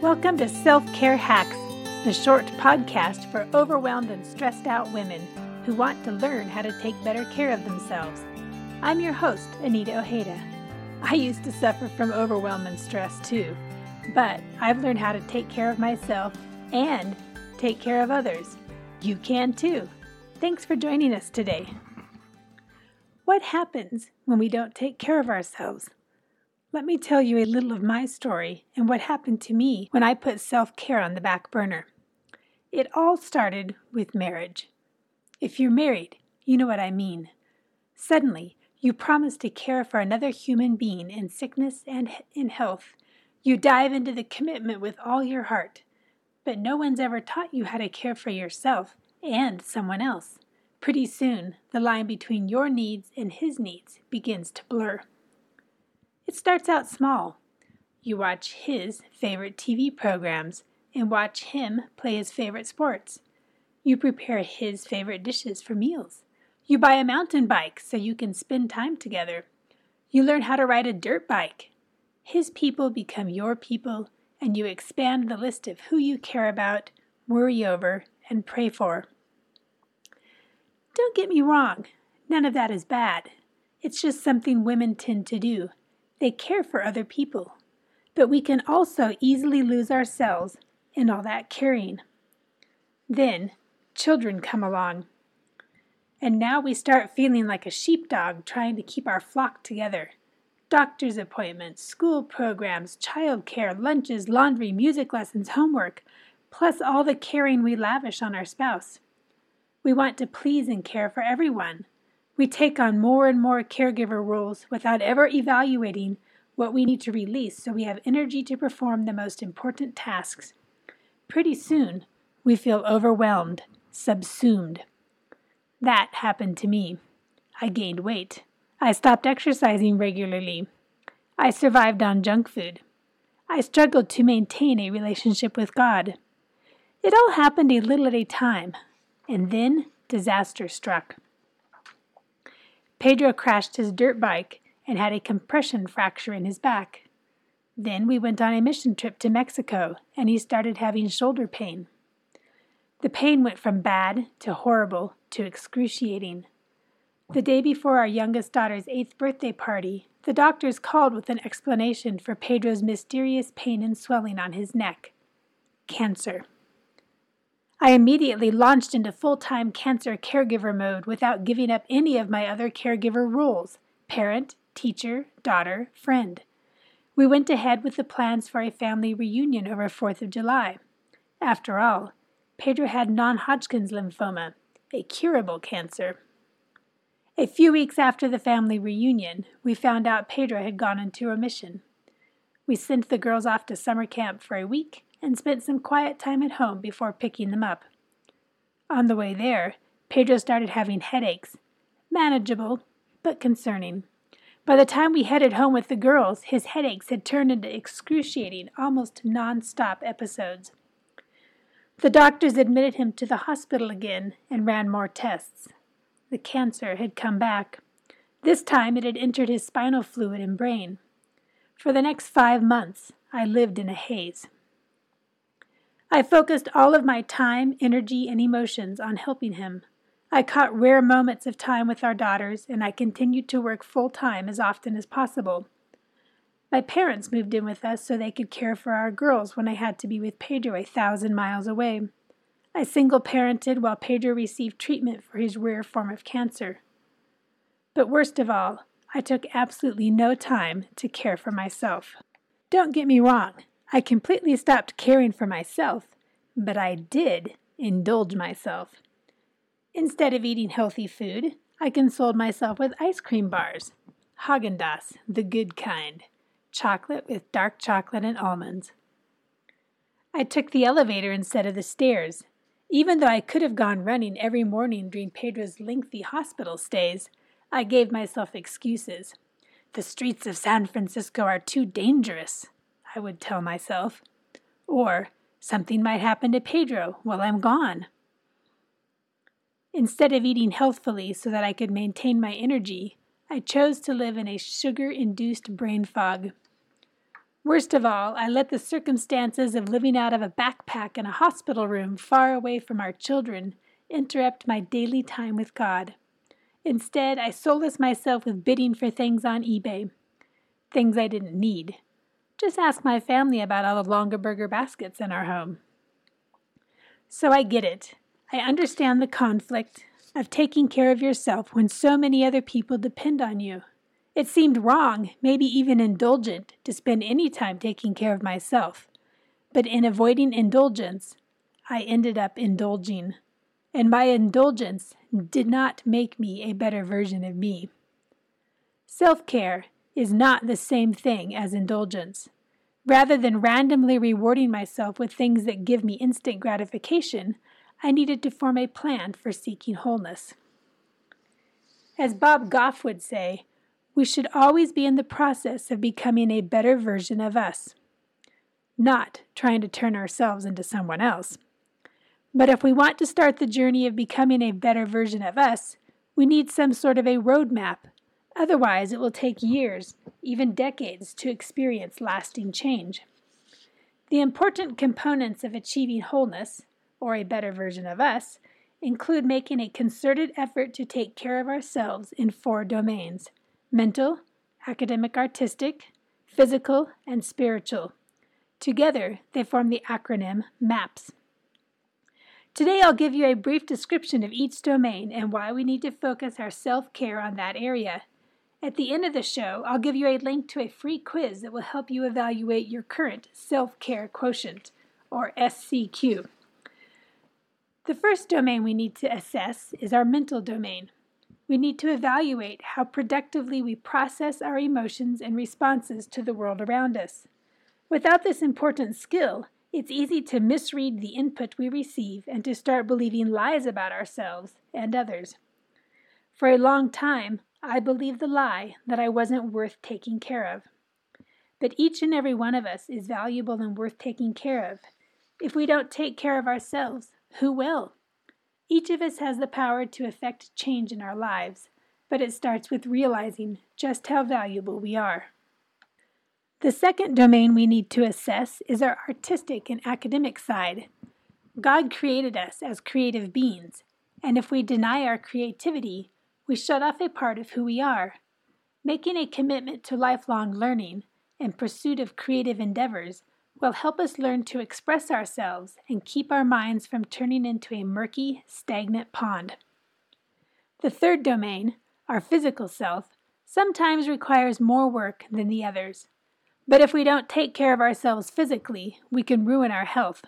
Welcome to Self Care Hacks, the short podcast for overwhelmed and stressed out women who want to learn how to take better care of themselves. I'm your host, Anita Ojeda. I used to suffer from overwhelm and stress too, but I've learned how to take care of myself and take care of others. You can too. Thanks for joining us today. What happens when we don't take care of ourselves? Let me tell you a little of my story and what happened to me when I put self care on the back burner. It all started with marriage. If you're married, you know what I mean. Suddenly, you promise to care for another human being in sickness and in health. You dive into the commitment with all your heart. But no one's ever taught you how to care for yourself and someone else. Pretty soon, the line between your needs and his needs begins to blur. It starts out small. You watch his favorite TV programs and watch him play his favorite sports. You prepare his favorite dishes for meals. You buy a mountain bike so you can spend time together. You learn how to ride a dirt bike. His people become your people, and you expand the list of who you care about, worry over, and pray for. Don't get me wrong, none of that is bad. It's just something women tend to do they care for other people. But we can also easily lose ourselves in all that caring. Then children come along. And now we start feeling like a sheepdog trying to keep our flock together. Doctor's appointments, school programs, child care, lunches, laundry, music lessons, homework, plus all the caring we lavish on our spouse. We want to please and care for everyone, we take on more and more caregiver roles without ever evaluating what we need to release so we have energy to perform the most important tasks. Pretty soon, we feel overwhelmed, subsumed. That happened to me. I gained weight. I stopped exercising regularly. I survived on junk food. I struggled to maintain a relationship with God. It all happened a little at a time, and then disaster struck. Pedro crashed his dirt bike and had a compression fracture in his back. Then we went on a mission trip to Mexico, and he started having shoulder pain. The pain went from bad to horrible to excruciating. The day before our youngest daughter's eighth birthday party, the doctors called with an explanation for Pedro's mysterious pain and swelling on his neck cancer. I immediately launched into full time cancer caregiver mode without giving up any of my other caregiver roles parent, teacher, daughter, friend. We went ahead with the plans for a family reunion over 4th of July. After all, Pedro had non Hodgkin's lymphoma, a curable cancer. A few weeks after the family reunion, we found out Pedro had gone into remission. We sent the girls off to summer camp for a week and spent some quiet time at home before picking them up. On the way there, Pedro started having headaches, manageable, but concerning. By the time we headed home with the girls, his headaches had turned into excruciating, almost non stop episodes. The doctors admitted him to the hospital again and ran more tests. The cancer had come back. This time it had entered his spinal fluid and brain. For the next five months, I lived in a haze. I focused all of my time, energy, and emotions on helping him. I caught rare moments of time with our daughters, and I continued to work full time as often as possible. My parents moved in with us so they could care for our girls when I had to be with Pedro a thousand miles away. I single parented while Pedro received treatment for his rare form of cancer. But worst of all, I took absolutely no time to care for myself. Don't get me wrong, I completely stopped caring for myself, but I did indulge myself. Instead of eating healthy food, I consoled myself with ice cream bars. Haagen-Dazs, the good kind. Chocolate with dark chocolate and almonds. I took the elevator instead of the stairs. Even though I could have gone running every morning during Pedro's lengthy hospital stays, I gave myself excuses. The streets of San Francisco are too dangerous. I would tell myself. Or something might happen to Pedro while I'm gone. Instead of eating healthfully so that I could maintain my energy, I chose to live in a sugar induced brain fog. Worst of all, I let the circumstances of living out of a backpack in a hospital room far away from our children interrupt my daily time with God. Instead, I solace myself with bidding for things on eBay. Things I didn't need. Just ask my family about all the Longaberger baskets in our home. So I get it. I understand the conflict of taking care of yourself when so many other people depend on you. It seemed wrong, maybe even indulgent, to spend any time taking care of myself. But in avoiding indulgence, I ended up indulging and my indulgence did not make me a better version of me. Self care is not the same thing as indulgence. Rather than randomly rewarding myself with things that give me instant gratification, I needed to form a plan for seeking wholeness. As Bob Goff would say, we should always be in the process of becoming a better version of us, not trying to turn ourselves into someone else. But if we want to start the journey of becoming a better version of us, we need some sort of a roadmap. Otherwise, it will take years, even decades, to experience lasting change. The important components of achieving wholeness, or a better version of us, include making a concerted effort to take care of ourselves in four domains mental, academic artistic, physical, and spiritual. Together, they form the acronym MAPS. Today, I'll give you a brief description of each domain and why we need to focus our self care on that area. At the end of the show, I'll give you a link to a free quiz that will help you evaluate your current self care quotient, or SCQ. The first domain we need to assess is our mental domain. We need to evaluate how productively we process our emotions and responses to the world around us. Without this important skill, it's easy to misread the input we receive and to start believing lies about ourselves and others. For a long time, I believed the lie that I wasn't worth taking care of. But each and every one of us is valuable and worth taking care of. If we don't take care of ourselves, who will? Each of us has the power to effect change in our lives, but it starts with realizing just how valuable we are. The second domain we need to assess is our artistic and academic side. God created us as creative beings, and if we deny our creativity, we shut off a part of who we are. Making a commitment to lifelong learning and pursuit of creative endeavors will help us learn to express ourselves and keep our minds from turning into a murky, stagnant pond. The third domain, our physical self, sometimes requires more work than the others. But if we don't take care of ourselves physically, we can ruin our health.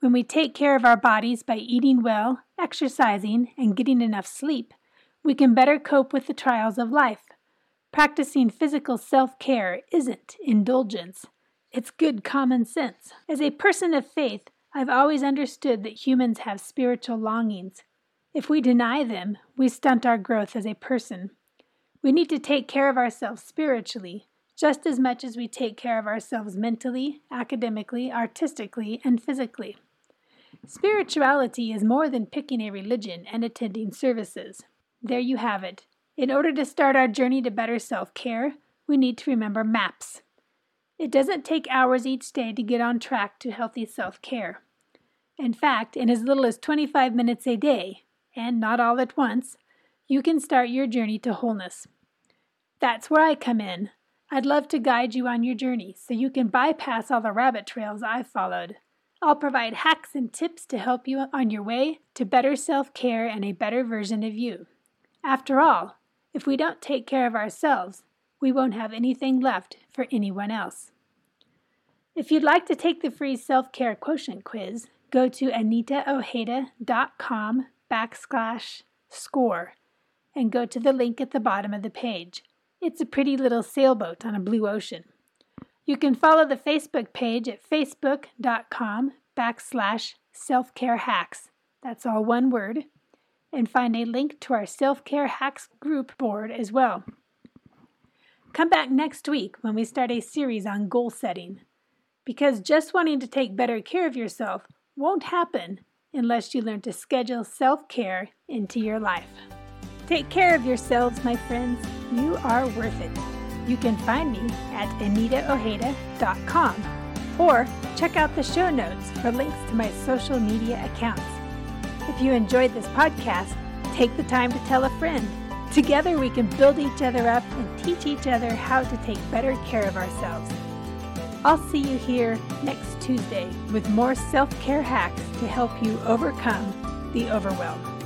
When we take care of our bodies by eating well, exercising, and getting enough sleep, we can better cope with the trials of life. Practicing physical self care isn't indulgence, it's good common sense. As a person of faith, I've always understood that humans have spiritual longings. If we deny them, we stunt our growth as a person. We need to take care of ourselves spiritually just as much as we take care of ourselves mentally, academically, artistically, and physically. Spirituality is more than picking a religion and attending services. There you have it. In order to start our journey to better self care, we need to remember MAPS. It doesn't take hours each day to get on track to healthy self care. In fact, in as little as 25 minutes a day, and not all at once, you can start your journey to wholeness. That's where I come in. I'd love to guide you on your journey so you can bypass all the rabbit trails I've followed. I'll provide hacks and tips to help you on your way to better self care and a better version of you. After all, if we don't take care of ourselves, we won't have anything left for anyone else. If you'd like to take the free self care quotient quiz, go to anitaojeda.com backslash score and go to the link at the bottom of the page. It's a pretty little sailboat on a blue ocean. You can follow the Facebook page at facebook.com backslash self-care hacks. That's all one word. And find a link to our self-care hacks group board as well. Come back next week when we start a series on goal setting. Because just wanting to take better care of yourself won't happen unless you learn to schedule self care into your life. Take care of yourselves, my friends. You are worth it. You can find me at anitaojeda.com or check out the show notes for links to my social media accounts. If you enjoyed this podcast, take the time to tell a friend. Together we can build each other up and teach each other how to take better care of ourselves. I'll see you here next Tuesday with more self care hacks to help you overcome the overwhelm.